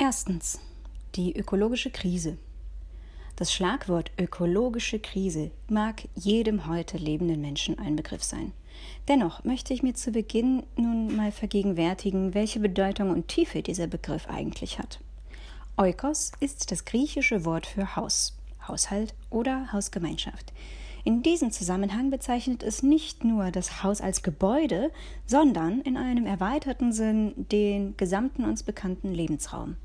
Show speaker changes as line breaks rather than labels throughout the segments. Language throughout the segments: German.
Erstens. Die ökologische Krise. Das Schlagwort ökologische Krise mag jedem heute lebenden Menschen ein Begriff sein. Dennoch möchte ich mir zu Beginn nun mal vergegenwärtigen, welche Bedeutung und Tiefe dieser Begriff eigentlich hat. Oikos ist das griechische Wort für Haus, Haushalt oder Hausgemeinschaft. In diesem Zusammenhang bezeichnet es nicht nur das Haus als Gebäude, sondern in einem erweiterten Sinn den gesamten uns bekannten Lebensraum.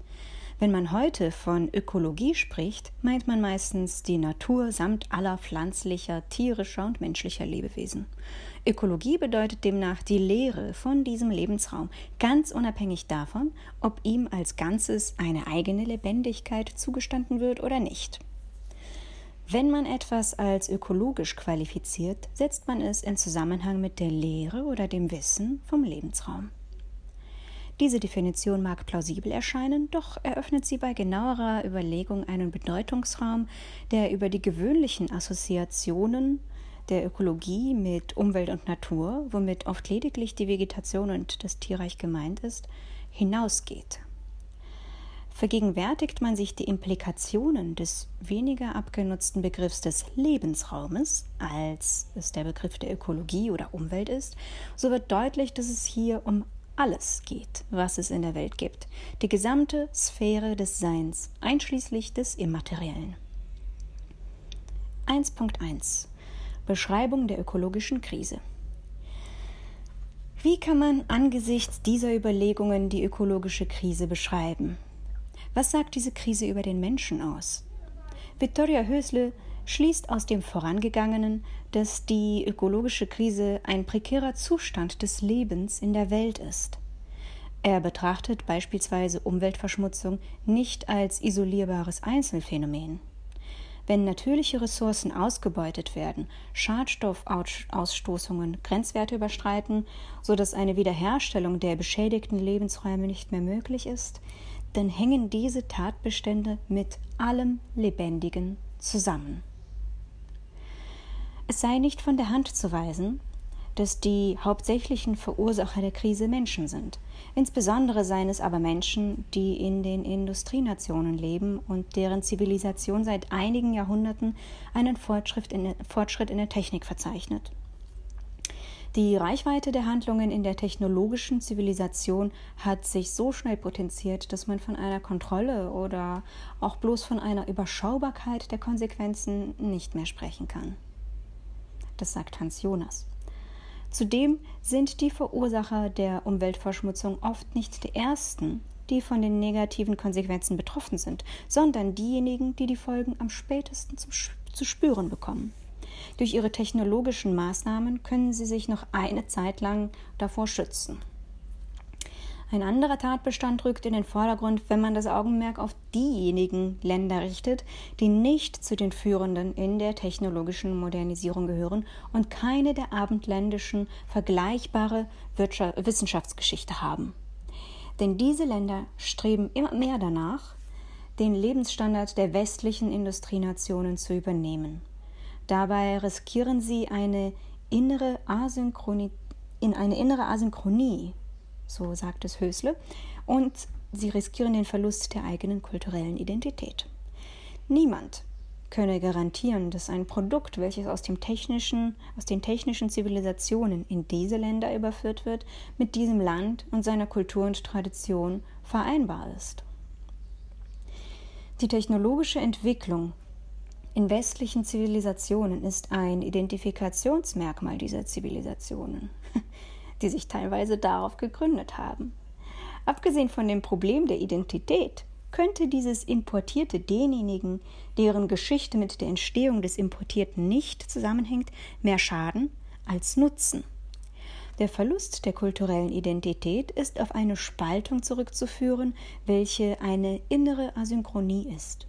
Wenn man heute von Ökologie spricht, meint man meistens die Natur samt aller pflanzlicher, tierischer und menschlicher Lebewesen. Ökologie bedeutet demnach die Lehre von diesem Lebensraum, ganz unabhängig davon, ob ihm als Ganzes eine eigene Lebendigkeit zugestanden wird oder nicht. Wenn man etwas als ökologisch qualifiziert, setzt man es in Zusammenhang mit der Lehre oder dem Wissen vom Lebensraum. Diese Definition mag plausibel erscheinen, doch eröffnet sie bei genauerer Überlegung einen Bedeutungsraum, der über die gewöhnlichen Assoziationen der Ökologie mit Umwelt und Natur, womit oft lediglich die Vegetation und das Tierreich gemeint ist, hinausgeht. Vergegenwärtigt man sich die Implikationen des weniger abgenutzten Begriffs des Lebensraumes, als es der Begriff der Ökologie oder Umwelt ist, so wird deutlich, dass es hier um alles geht, was es in der Welt gibt, die gesamte Sphäre des Seins, einschließlich des Immateriellen. 1.1 Beschreibung der ökologischen Krise Wie kann man angesichts dieser Überlegungen die ökologische Krise beschreiben? Was sagt diese Krise über den Menschen aus? Victoria Hösle schließt aus dem Vorangegangenen, dass die ökologische Krise ein prekärer Zustand des Lebens in der Welt ist. Er betrachtet beispielsweise Umweltverschmutzung nicht als isolierbares Einzelfänomen. Wenn natürliche Ressourcen ausgebeutet werden, Schadstoffausstoßungen Grenzwerte überstreiten, sodass eine Wiederherstellung der beschädigten Lebensräume nicht mehr möglich ist, dann hängen diese Tatbestände mit allem Lebendigen zusammen. Es sei nicht von der Hand zu weisen, dass die hauptsächlichen Verursacher der Krise Menschen sind. Insbesondere seien es aber Menschen, die in den Industrienationen leben und deren Zivilisation seit einigen Jahrhunderten einen Fortschritt in, der Technik verzeichnet. Die Reichweite der Handlungen in der technologischen Zivilisation hat sich so schnell potenziert, dass man von einer Kontrolle oder auch bloß von einer Überschaubarkeit der Konsequenzen nicht mehr sprechen kann. Das sagt Hans Jonas. Zudem sind die Verursacher der Umweltverschmutzung oft nicht die ersten, die von den negativen Konsequenzen betroffen sind, sondern diejenigen, die die Folgen am spätesten zu, zu spüren bekommen. Durch ihre technologischen Maßnahmen können sie sich noch eine Zeit lang davor schützen. Ein anderer Tatbestand rückt in den Vordergrund, wenn man das Augenmerk auf diejenigen Länder richtet, die nicht zu den Führenden in der technologischen Modernisierung gehören und keine der abendländischen vergleichbare Wissenschaftsgeschichte haben. Denn diese Länder streben immer mehr danach, den Lebensstandard der westlichen Industrienationen zu übernehmen. Dabei riskieren sie eine innere Asynchronie, in eine innere Asynchronie so sagt es Hösle, und sie riskieren den Verlust der eigenen kulturellen Identität. Niemand könne garantieren, dass ein Produkt, welches aus, dem technischen, aus den technischen Zivilisationen in diese Länder überführt wird, mit diesem Land und seiner Kultur und Tradition vereinbar ist. Die technologische Entwicklung in westlichen Zivilisationen ist ein Identifikationsmerkmal dieser Zivilisationen. die sich teilweise darauf gegründet haben. Abgesehen von dem Problem der Identität könnte dieses Importierte denjenigen, deren Geschichte mit der Entstehung des Importierten nicht zusammenhängt, mehr schaden als nutzen. Der Verlust der kulturellen Identität ist auf eine Spaltung zurückzuführen, welche eine innere Asynchronie ist.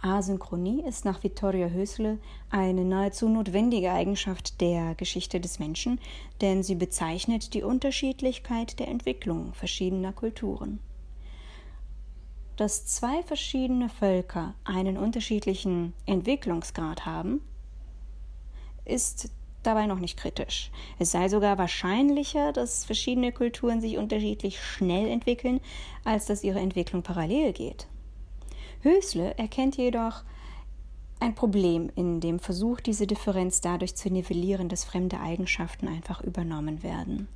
Asynchronie ist nach Vittorio Hösle eine nahezu notwendige Eigenschaft der Geschichte des Menschen, denn sie bezeichnet die Unterschiedlichkeit der Entwicklung verschiedener Kulturen. dass zwei verschiedene Völker einen unterschiedlichen Entwicklungsgrad haben, ist dabei noch nicht kritisch. Es sei sogar wahrscheinlicher, dass verschiedene Kulturen sich unterschiedlich schnell entwickeln, als dass ihre Entwicklung parallel geht. Hösle erkennt jedoch ein Problem in dem Versuch, diese Differenz dadurch zu nivellieren, dass fremde Eigenschaften einfach übernommen werden.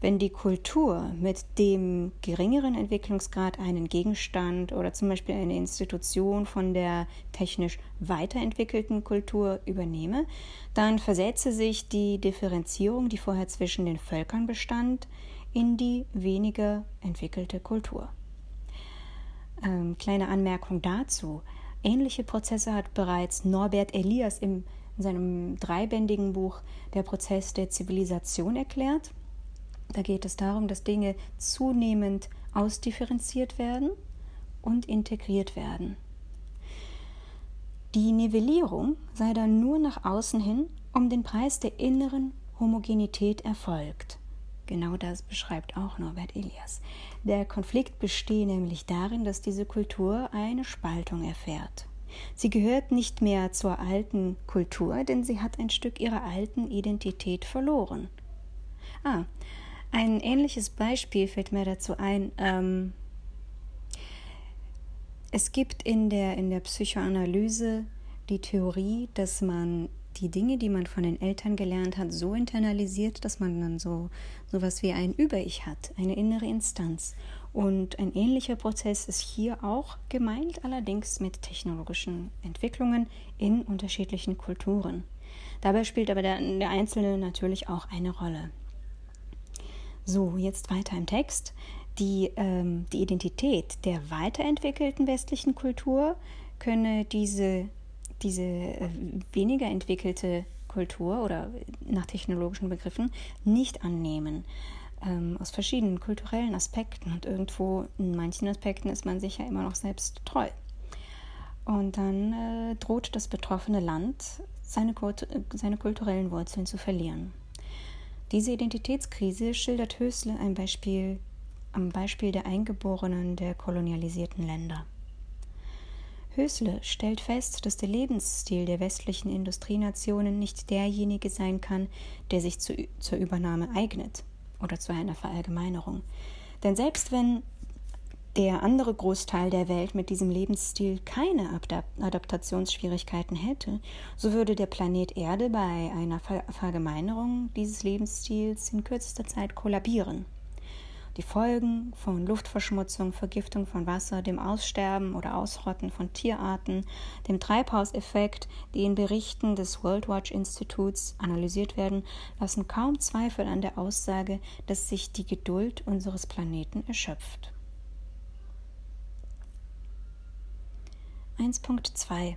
Wenn die Kultur mit dem geringeren Entwicklungsgrad einen Gegenstand oder zum Beispiel eine Institution von der technisch weiterentwickelten Kultur übernehme, dann versetze sich die Differenzierung, die vorher zwischen den Völkern bestand, in die weniger entwickelte Kultur. Ähm, kleine Anmerkung dazu. Ähnliche Prozesse hat bereits Norbert Elias im, in seinem dreibändigen Buch Der Prozess der Zivilisation erklärt. Da geht es darum, dass Dinge zunehmend ausdifferenziert werden und integriert werden. Die Nivellierung sei dann nur nach außen hin um den Preis der inneren Homogenität erfolgt. Genau das beschreibt auch Norbert Elias. Der Konflikt bestehe nämlich darin, dass diese Kultur eine Spaltung erfährt. Sie gehört nicht mehr zur alten Kultur, denn sie hat ein Stück ihrer alten Identität verloren. Ah, ein ähnliches Beispiel fällt mir dazu ein. Ähm, es gibt in der, in der Psychoanalyse die Theorie, dass man die Dinge, die man von den Eltern gelernt hat, so internalisiert, dass man dann so sowas wie ein Über-Ich hat, eine innere Instanz. Und ein ähnlicher Prozess ist hier auch gemeint, allerdings mit technologischen Entwicklungen in unterschiedlichen Kulturen. Dabei spielt aber der, der Einzelne natürlich auch eine Rolle. So, jetzt weiter im Text. Die, ähm, die Identität der weiterentwickelten westlichen Kultur könne diese diese äh, weniger entwickelte Kultur oder nach technologischen Begriffen nicht annehmen. Ähm, aus verschiedenen kulturellen Aspekten und irgendwo in manchen Aspekten ist man sich ja immer noch selbst treu. Und dann äh, droht das betroffene Land, seine, seine kulturellen Wurzeln zu verlieren. Diese Identitätskrise schildert Hösle ein Beispiel, am Beispiel der Eingeborenen der kolonialisierten Länder. Hösle stellt fest, dass der Lebensstil der westlichen Industrienationen nicht derjenige sein kann, der sich zu, zur Übernahme eignet oder zu einer Verallgemeinerung. Denn selbst wenn der andere Großteil der Welt mit diesem Lebensstil keine Adaptationsschwierigkeiten hätte, so würde der Planet Erde bei einer Verallgemeinerung dieses Lebensstils in kürzester Zeit kollabieren die Folgen von Luftverschmutzung, Vergiftung von Wasser, dem Aussterben oder Ausrotten von Tierarten, dem Treibhauseffekt, die in Berichten des World Watch Instituts analysiert werden, lassen kaum Zweifel an der Aussage, dass sich die Geduld unseres Planeten erschöpft. 1.2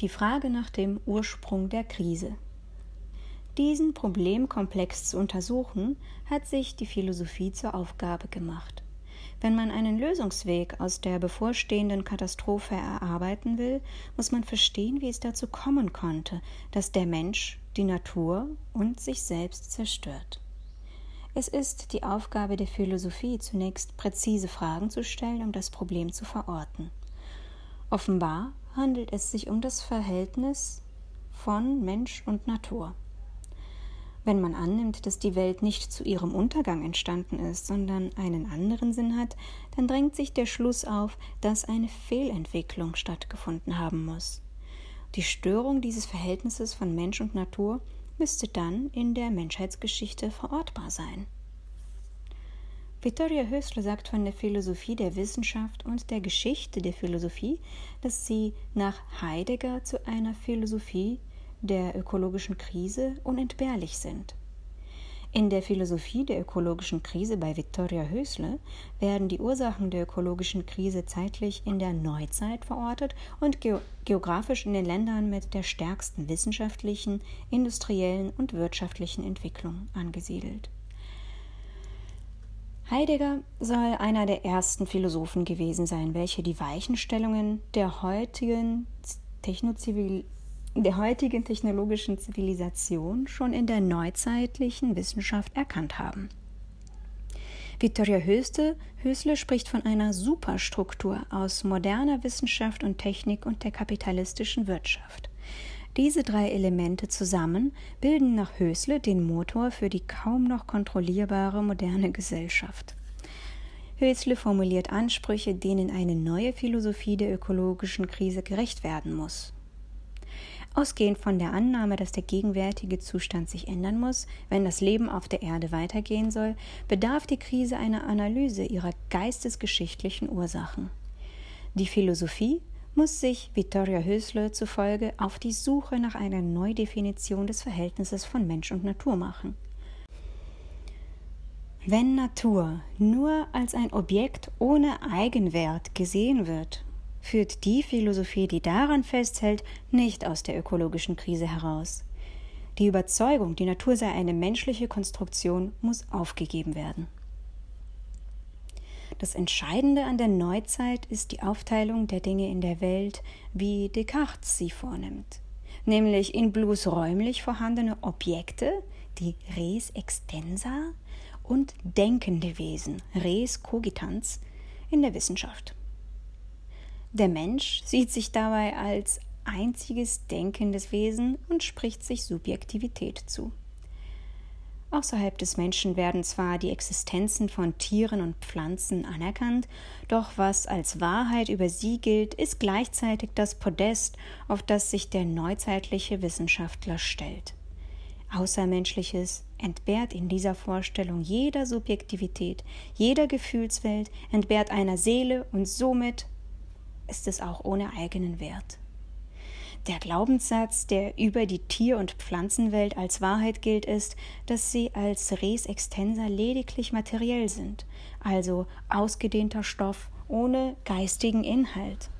Die Frage nach dem Ursprung der Krise. Diesen Problemkomplex zu untersuchen, hat sich die Philosophie zur Aufgabe gemacht. Wenn man einen Lösungsweg aus der bevorstehenden Katastrophe erarbeiten will, muss man verstehen, wie es dazu kommen konnte, dass der Mensch die Natur und sich selbst zerstört. Es ist die Aufgabe der Philosophie, zunächst präzise Fragen zu stellen, um das Problem zu verorten. Offenbar handelt es sich um das Verhältnis von Mensch und Natur. Wenn man annimmt, dass die Welt nicht zu ihrem Untergang entstanden ist, sondern einen anderen Sinn hat, dann drängt sich der Schluss auf, dass eine Fehlentwicklung stattgefunden haben muss. Die Störung dieses Verhältnisses von Mensch und Natur müsste dann in der Menschheitsgeschichte verortbar sein. Vittoria Hösler sagt von der Philosophie der Wissenschaft und der Geschichte der Philosophie, dass sie nach Heidegger zu einer Philosophie der ökologischen Krise unentbehrlich sind. In der Philosophie der ökologischen Krise bei Viktoria Hösle werden die Ursachen der ökologischen Krise zeitlich in der Neuzeit verortet und geografisch in den Ländern mit der stärksten wissenschaftlichen, industriellen und wirtschaftlichen Entwicklung angesiedelt. Heidegger soll einer der ersten Philosophen gewesen sein, welche die Weichenstellungen der heutigen Technozivil der heutigen technologischen Zivilisation schon in der neuzeitlichen Wissenschaft erkannt haben. Vittoria Höste, Hösle spricht von einer Superstruktur aus moderner Wissenschaft und Technik und der kapitalistischen Wirtschaft. Diese drei Elemente zusammen bilden nach Hösle den Motor für die kaum noch kontrollierbare moderne Gesellschaft. Hösle formuliert Ansprüche, denen eine neue Philosophie der ökologischen Krise gerecht werden muss. Ausgehend von der Annahme, dass der gegenwärtige Zustand sich ändern muss, wenn das Leben auf der Erde weitergehen soll, bedarf die Krise einer Analyse ihrer geistesgeschichtlichen Ursachen. Die Philosophie muss sich Vittoria Hösle zufolge auf die Suche nach einer Neudefinition des Verhältnisses von Mensch und Natur machen. Wenn Natur nur als ein Objekt ohne Eigenwert gesehen wird, führt die Philosophie, die daran festhält, nicht aus der ökologischen Krise heraus. Die Überzeugung, die Natur sei eine menschliche Konstruktion, muss aufgegeben werden. Das Entscheidende an der Neuzeit ist die Aufteilung der Dinge in der Welt, wie Descartes sie vornimmt, nämlich in bloß räumlich vorhandene Objekte, die res extensa, und denkende Wesen, res cogitans, in der Wissenschaft. Der Mensch sieht sich dabei als einziges denkendes Wesen und spricht sich Subjektivität zu. Außerhalb des Menschen werden zwar die Existenzen von Tieren und Pflanzen anerkannt, doch was als Wahrheit über sie gilt, ist gleichzeitig das Podest, auf das sich der neuzeitliche Wissenschaftler stellt. Außermenschliches entbehrt in dieser Vorstellung jeder Subjektivität, jeder Gefühlswelt, entbehrt einer Seele und somit ist es auch ohne eigenen Wert. Der Glaubenssatz, der über die Tier- und Pflanzenwelt als Wahrheit gilt, ist, dass sie als res extensa lediglich materiell sind, also ausgedehnter Stoff ohne geistigen Inhalt.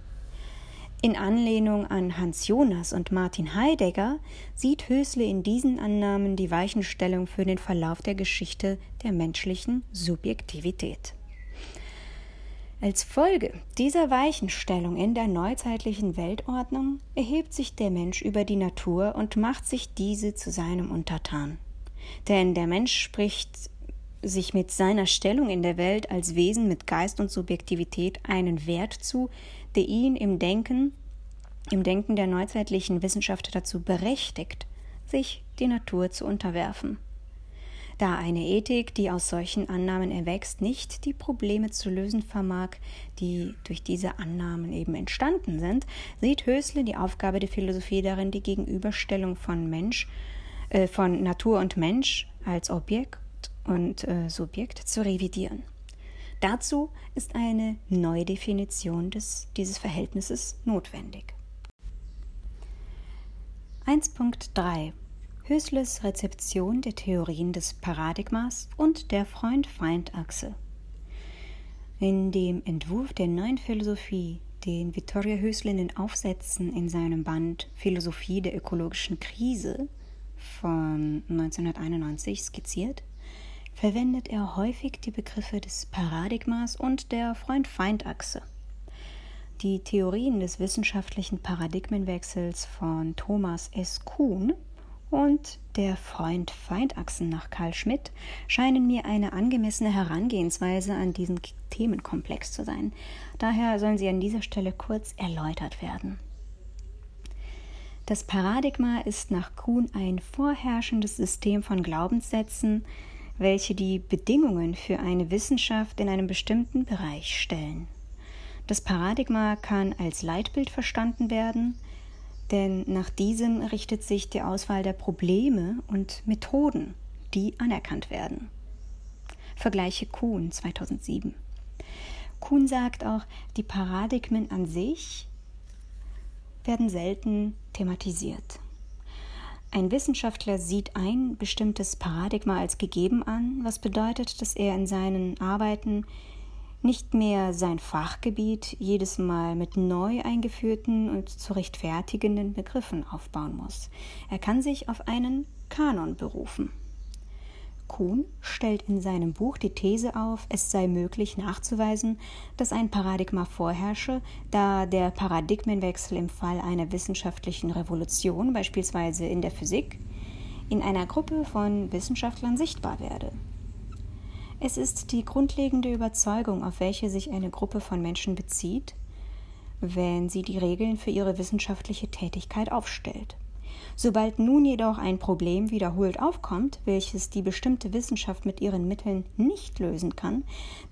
In Anlehnung an Hans Jonas und Martin Heidegger sieht Hösle in diesen Annahmen die Weichenstellung für den Verlauf der Geschichte der menschlichen Subjektivität. Als Folge dieser Weichenstellung in der neuzeitlichen Weltordnung erhebt sich der Mensch über die Natur und macht sich diese zu seinem Untertan. Denn der Mensch spricht sich mit seiner Stellung in der Welt als Wesen mit Geist und Subjektivität einen Wert zu, der ihn im Denken, im Denken der neuzeitlichen Wissenschaft dazu berechtigt, sich die Natur zu unterwerfen da eine Ethik, die aus solchen Annahmen erwächst, nicht die Probleme zu lösen vermag, die durch diese Annahmen eben entstanden sind, sieht Hösle die Aufgabe der Philosophie darin, die Gegenüberstellung von Mensch, äh, von Natur und Mensch als Objekt und äh, Subjekt zu revidieren. Dazu ist eine Neudefinition des, dieses Verhältnisses notwendig. 1.3 Hösles Rezeption der Theorien des Paradigmas und der Freund-Feind-Achse. In dem Entwurf der neuen Philosophie, den Vittoria Hösle in den Aufsätzen in seinem Band Philosophie der ökologischen Krise von 1991 skizziert, verwendet er häufig die Begriffe des Paradigmas und der Freund-Feind-Achse. Die Theorien des wissenschaftlichen Paradigmenwechsels von Thomas S. Kuhn und der Freund-Feind-Achsen nach Karl Schmidt scheinen mir eine angemessene Herangehensweise an diesen Themenkomplex zu sein. Daher sollen sie an dieser Stelle kurz erläutert werden. Das Paradigma ist nach Kuhn ein vorherrschendes System von Glaubenssätzen, welche die Bedingungen für eine Wissenschaft in einem bestimmten Bereich stellen. Das Paradigma kann als Leitbild verstanden werden, denn nach diesem richtet sich die Auswahl der Probleme und Methoden, die anerkannt werden. Vergleiche Kuhn 2007. Kuhn sagt auch, die Paradigmen an sich werden selten thematisiert. Ein Wissenschaftler sieht ein bestimmtes Paradigma als gegeben an, was bedeutet, dass er in seinen Arbeiten nicht mehr sein Fachgebiet jedes Mal mit neu eingeführten und zu rechtfertigenden Begriffen aufbauen muss. Er kann sich auf einen Kanon berufen. Kuhn stellt in seinem Buch die These auf, es sei möglich nachzuweisen, dass ein Paradigma vorherrsche, da der Paradigmenwechsel im Fall einer wissenschaftlichen Revolution, beispielsweise in der Physik, in einer Gruppe von Wissenschaftlern sichtbar werde. Es ist die grundlegende Überzeugung, auf welche sich eine Gruppe von Menschen bezieht, wenn sie die Regeln für ihre wissenschaftliche Tätigkeit aufstellt. Sobald nun jedoch ein Problem wiederholt aufkommt, welches die bestimmte Wissenschaft mit ihren Mitteln nicht lösen kann,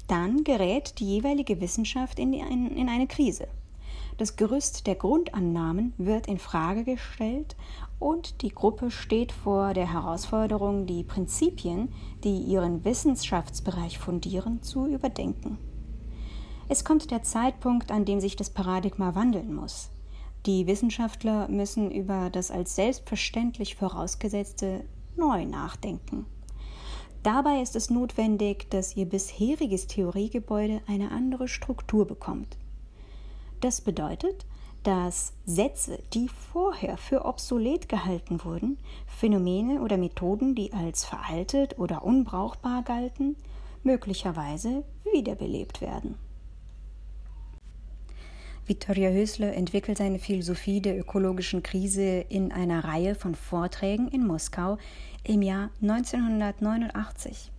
dann gerät die jeweilige Wissenschaft in, in eine Krise. Das Gerüst der Grundannahmen wird in Frage gestellt und die Gruppe steht vor der Herausforderung, die Prinzipien, die ihren Wissenschaftsbereich fundieren, zu überdenken. Es kommt der Zeitpunkt, an dem sich das Paradigma wandeln muss. Die Wissenschaftler müssen über das als selbstverständlich vorausgesetzte neu nachdenken. Dabei ist es notwendig, dass ihr bisheriges Theoriegebäude eine andere Struktur bekommt. Das bedeutet, dass Sätze, die vorher für obsolet gehalten wurden, Phänomene oder Methoden, die als veraltet oder unbrauchbar galten, möglicherweise wiederbelebt werden. Vittoria Hösle entwickelt seine Philosophie der ökologischen Krise in einer Reihe von Vorträgen in Moskau im Jahr 1989.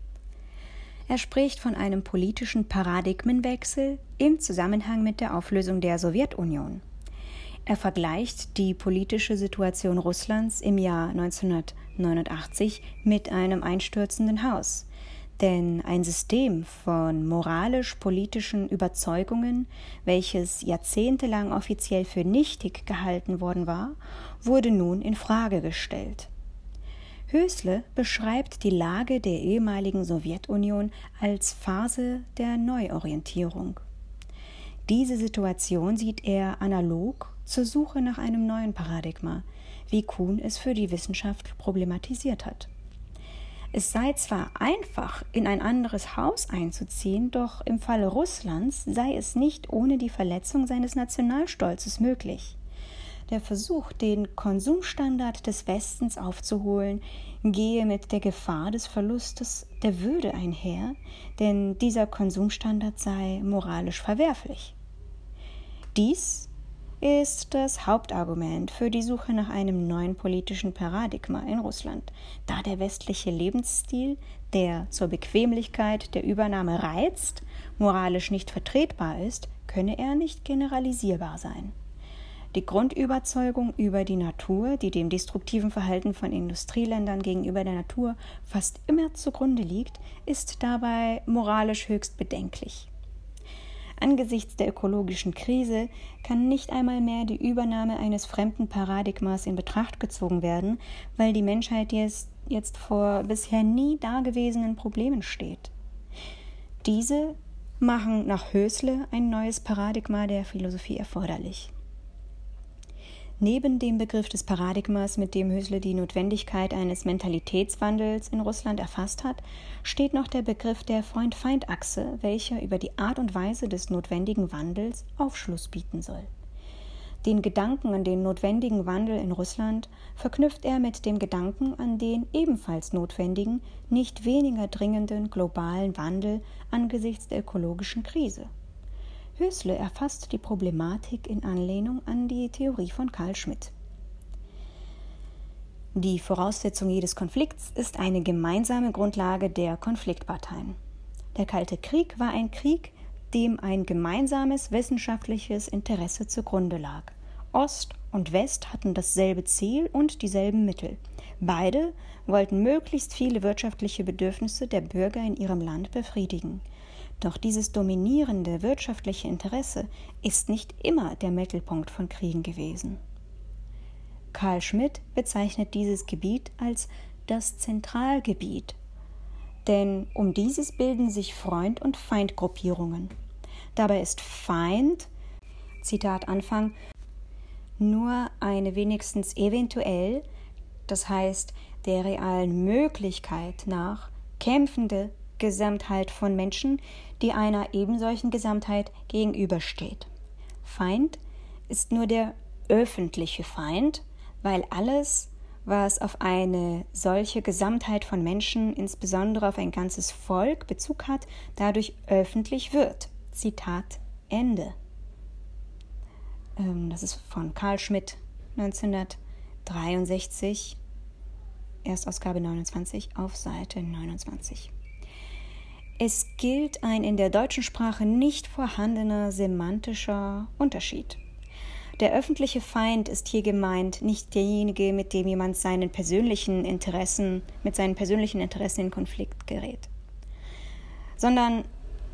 Er spricht von einem politischen Paradigmenwechsel im Zusammenhang mit der Auflösung der Sowjetunion. Er vergleicht die politische Situation Russlands im Jahr 1989 mit einem einstürzenden Haus. Denn ein System von moralisch-politischen Überzeugungen, welches jahrzehntelang offiziell für nichtig gehalten worden war, wurde nun in Frage gestellt. Hösle beschreibt die Lage der ehemaligen Sowjetunion als Phase der Neuorientierung. Diese Situation sieht er analog zur Suche nach einem neuen Paradigma, wie Kuhn es für die Wissenschaft problematisiert hat. Es sei zwar einfach, in ein anderes Haus einzuziehen, doch im Falle Russlands sei es nicht ohne die Verletzung seines Nationalstolzes möglich. Der Versuch, den Konsumstandard des Westens aufzuholen, gehe mit der Gefahr des Verlustes der Würde einher, denn dieser Konsumstandard sei moralisch verwerflich. Dies ist das Hauptargument für die Suche nach einem neuen politischen Paradigma in Russland, da der westliche Lebensstil, der zur Bequemlichkeit der Übernahme reizt, moralisch nicht vertretbar ist, könne er nicht generalisierbar sein. Die Grundüberzeugung über die Natur, die dem destruktiven Verhalten von Industrieländern gegenüber der Natur fast immer zugrunde liegt, ist dabei moralisch höchst bedenklich. Angesichts der ökologischen Krise kann nicht einmal mehr die Übernahme eines fremden Paradigmas in Betracht gezogen werden, weil die Menschheit jetzt, jetzt vor bisher nie dagewesenen Problemen steht. Diese machen nach Hösle ein neues Paradigma der Philosophie erforderlich. Neben dem Begriff des Paradigmas, mit dem Hösle die Notwendigkeit eines Mentalitätswandels in Russland erfasst hat, steht noch der Begriff der Freund-Feind-Achse, welcher über die Art und Weise des notwendigen Wandels Aufschluss bieten soll. Den Gedanken an den notwendigen Wandel in Russland verknüpft er mit dem Gedanken an den ebenfalls notwendigen, nicht weniger dringenden globalen Wandel angesichts der ökologischen Krise. Hösle erfasst die Problematik in Anlehnung an die Theorie von Karl Schmidt. Die Voraussetzung jedes Konflikts ist eine gemeinsame Grundlage der Konfliktparteien. Der Kalte Krieg war ein Krieg, dem ein gemeinsames wissenschaftliches Interesse zugrunde lag. Ost und West hatten dasselbe Ziel und dieselben Mittel. Beide wollten möglichst viele wirtschaftliche Bedürfnisse der Bürger in ihrem Land befriedigen. Doch dieses dominierende wirtschaftliche Interesse ist nicht immer der Mittelpunkt von Kriegen gewesen. Karl Schmidt bezeichnet dieses Gebiet als das Zentralgebiet, denn um dieses bilden sich Freund- und Feindgruppierungen. Dabei ist Feind, Zitat Anfang, nur eine wenigstens eventuell, das heißt der realen Möglichkeit nach, kämpfende Gesamtheit von Menschen, die einer ebensolchen Gesamtheit gegenübersteht. Feind ist nur der öffentliche Feind, weil alles, was auf eine solche Gesamtheit von Menschen, insbesondere auf ein ganzes Volk, Bezug hat, dadurch öffentlich wird. Zitat Ende. Ähm, das ist von Karl Schmidt 1963, Erstausgabe 29 auf Seite 29. Es gilt ein in der deutschen Sprache nicht vorhandener semantischer Unterschied. Der öffentliche Feind ist hier gemeint, nicht derjenige, mit dem jemand seinen persönlichen Interessen, mit seinen persönlichen Interessen in Konflikt gerät, sondern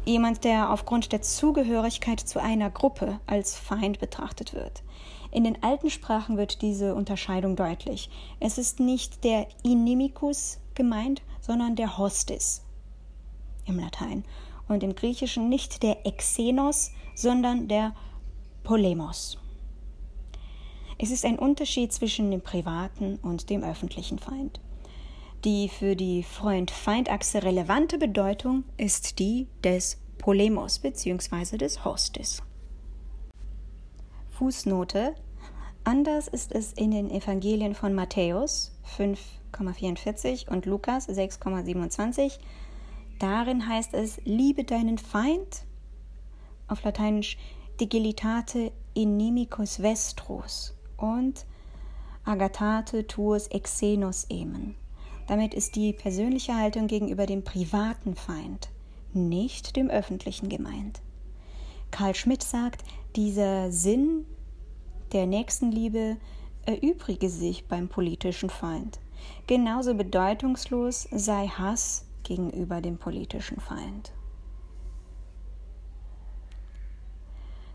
jemand, der aufgrund der Zugehörigkeit zu einer Gruppe als Feind betrachtet wird. In den alten Sprachen wird diese Unterscheidung deutlich. Es ist nicht der Inimicus gemeint, sondern der Hostis im Latein und im Griechischen nicht der Exenos, sondern der Polemos. Es ist ein Unterschied zwischen dem privaten und dem öffentlichen Feind. Die für die Freund-Feind-Achse relevante Bedeutung ist die des Polemos bzw. des Hostes. Fußnote Anders ist es in den Evangelien von Matthäus 5,44 und Lukas 6,27. Darin heißt es, liebe deinen Feind, auf Lateinisch digilitate inimicus vestros und agatate tuus exenos emen. Damit ist die persönliche Haltung gegenüber dem privaten Feind, nicht dem öffentlichen gemeint. Karl Schmidt sagt, dieser Sinn der Nächstenliebe erübrige sich beim politischen Feind. Genauso bedeutungslos sei Hass gegenüber dem politischen Feind.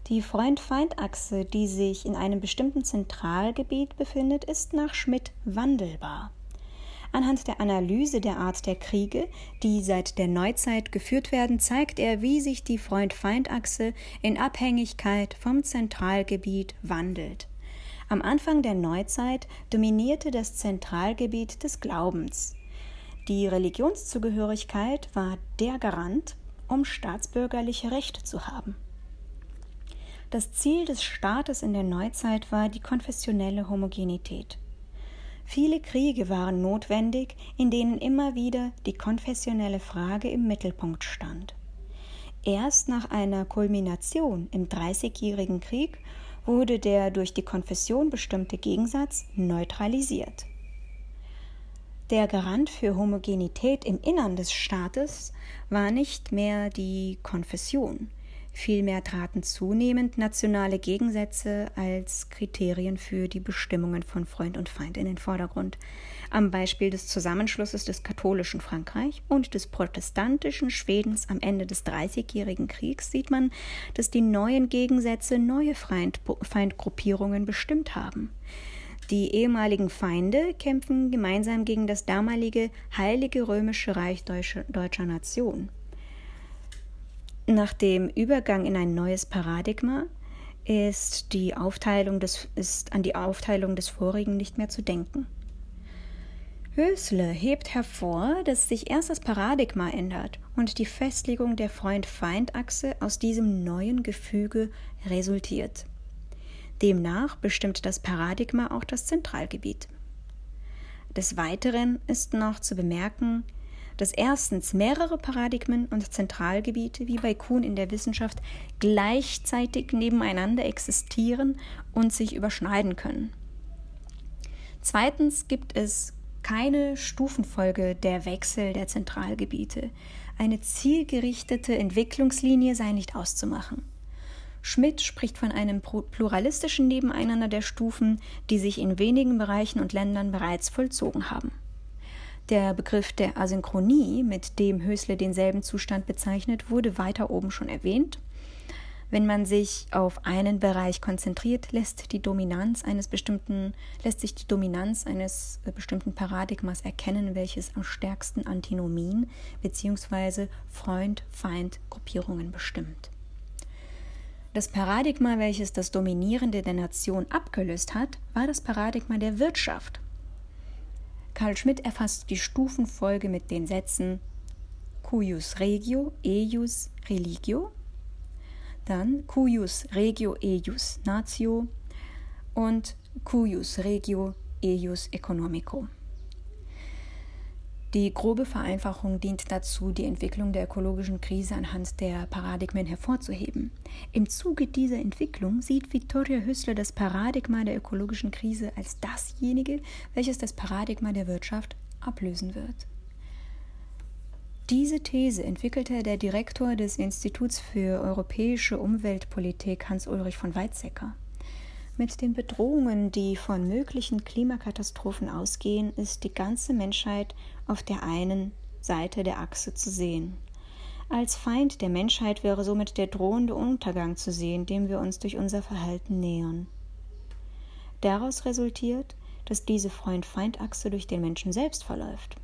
Die Freund-Feind-Achse, die sich in einem bestimmten Zentralgebiet befindet, ist nach Schmidt wandelbar. Anhand der Analyse der Art der Kriege, die seit der Neuzeit geführt werden, zeigt er, wie sich die Freund-Feind-Achse in Abhängigkeit vom Zentralgebiet wandelt. Am Anfang der Neuzeit dominierte das Zentralgebiet des Glaubens. Die Religionszugehörigkeit war der Garant, um staatsbürgerliche Rechte zu haben. Das Ziel des Staates in der Neuzeit war die konfessionelle Homogenität. Viele Kriege waren notwendig, in denen immer wieder die konfessionelle Frage im Mittelpunkt stand. Erst nach einer Kulmination im Dreißigjährigen Krieg wurde der durch die Konfession bestimmte Gegensatz neutralisiert. Der Garant für Homogenität im Innern des Staates war nicht mehr die Konfession, Vielmehr traten zunehmend nationale Gegensätze als Kriterien für die Bestimmungen von Freund und Feind in den Vordergrund. Am Beispiel des Zusammenschlusses des katholischen Frankreich und des protestantischen Schwedens am Ende des Dreißigjährigen Kriegs sieht man, dass die neuen Gegensätze neue Feind Feindgruppierungen bestimmt haben. Die ehemaligen Feinde kämpfen gemeinsam gegen das damalige Heilige Römische Reich deutscher, deutscher Nation. Nach dem Übergang in ein neues Paradigma ist, die Aufteilung des, ist an die Aufteilung des vorigen nicht mehr zu denken. Hösle hebt hervor, dass sich erst das Paradigma ändert und die Festlegung der Freund-Feind-Achse aus diesem neuen Gefüge resultiert. Demnach bestimmt das Paradigma auch das Zentralgebiet. Des Weiteren ist noch zu bemerken, dass erstens mehrere Paradigmen und Zentralgebiete wie bei Kuhn in der Wissenschaft gleichzeitig nebeneinander existieren und sich überschneiden können. Zweitens gibt es keine Stufenfolge der Wechsel der Zentralgebiete. Eine zielgerichtete Entwicklungslinie sei nicht auszumachen. Schmidt spricht von einem pluralistischen Nebeneinander der Stufen, die sich in wenigen Bereichen und Ländern bereits vollzogen haben. Der Begriff der Asynchronie, mit dem Hösle denselben Zustand bezeichnet, wurde weiter oben schon erwähnt. Wenn man sich auf einen Bereich konzentriert, lässt die Dominanz eines bestimmten, lässt sich die Dominanz eines bestimmten Paradigmas erkennen, welches am stärksten Antinomien bzw. Freund-Feind-Gruppierungen bestimmt. Das Paradigma, welches das Dominierende der Nation abgelöst hat, war das Paradigma der Wirtschaft. Karl Schmidt erfasst die Stufenfolge mit den Sätzen cuius regio eius religio, dann cuius regio eius natio und cuius regio eius economico. Die grobe Vereinfachung dient dazu, die Entwicklung der ökologischen Krise anhand der Paradigmen hervorzuheben. Im Zuge dieser Entwicklung sieht Viktoria Hüssler das Paradigma der ökologischen Krise als dasjenige, welches das Paradigma der Wirtschaft ablösen wird. Diese These entwickelte der Direktor des Instituts für europäische Umweltpolitik Hans-Ulrich von Weizsäcker. Mit den Bedrohungen, die von möglichen Klimakatastrophen ausgehen, ist die ganze Menschheit auf der einen Seite der Achse zu sehen. Als Feind der Menschheit wäre somit der drohende Untergang zu sehen, dem wir uns durch unser Verhalten nähern. Daraus resultiert, dass diese Freund-Feind-Achse durch den Menschen selbst verläuft.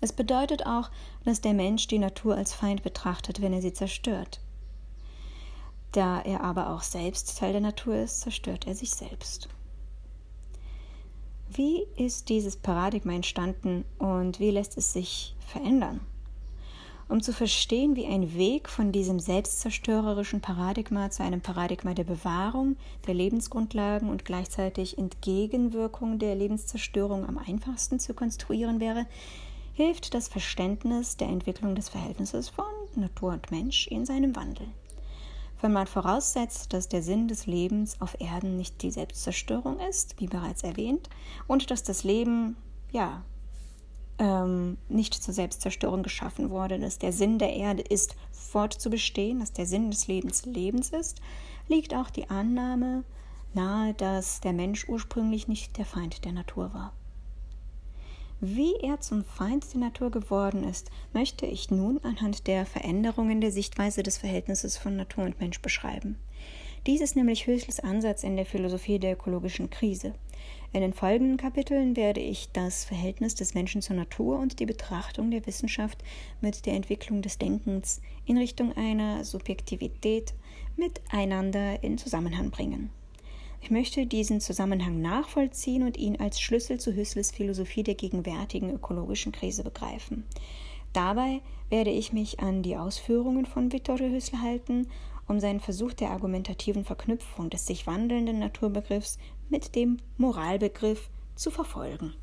Es bedeutet auch, dass der Mensch die Natur als Feind betrachtet, wenn er sie zerstört. Da er aber auch selbst Teil der Natur ist, zerstört er sich selbst. Wie ist dieses Paradigma entstanden und wie lässt es sich verändern? um zu verstehen, wie ein Weg von diesem selbstzerstörerischen Paradigma zu einem Paradigma der Bewahrung der Lebensgrundlagen und gleichzeitig Entgegenwirkung der Lebenszerstörung am einfachsten zu konstruieren wäre, hilft das Verständnis der Entwicklung des Verhältnisses von Natur und Mensch in seinem Wandel. Wenn man voraussetzt, dass der Sinn des Lebens auf Erden nicht die Selbstzerstörung ist, wie bereits erwähnt, und dass das Leben ja ähm, nicht zur Selbstzerstörung geschaffen wurde, dass der Sinn der Erde ist, fortzubestehen, dass der Sinn des Lebens Lebens ist, liegt auch die Annahme nahe, dass der Mensch ursprünglich nicht der Feind der Natur war. Wie er zum Feind der Natur geworden ist, möchte ich nun anhand der Veränderungen der Sichtweise des Verhältnisses von Natur und Mensch beschreiben. Dies ist nämlich Höchstens Ansatz in der Philosophie der ökologischen Krise. In den folgenden Kapiteln werde ich das Verhältnis des Menschen zur Natur und die Betrachtung der Wissenschaft mit der Entwicklung des Denkens in Richtung einer Subjektivität miteinander in Zusammenhang bringen. Ich möchte diesen Zusammenhang nachvollziehen und ihn als Schlüssel zu Hüsles Philosophie der gegenwärtigen ökologischen Krise begreifen. Dabei werde ich mich an die Ausführungen von Vittorio Hüssel halten um seinen Versuch der argumentativen Verknüpfung des sich wandelnden Naturbegriffs mit dem Moralbegriff zu verfolgen.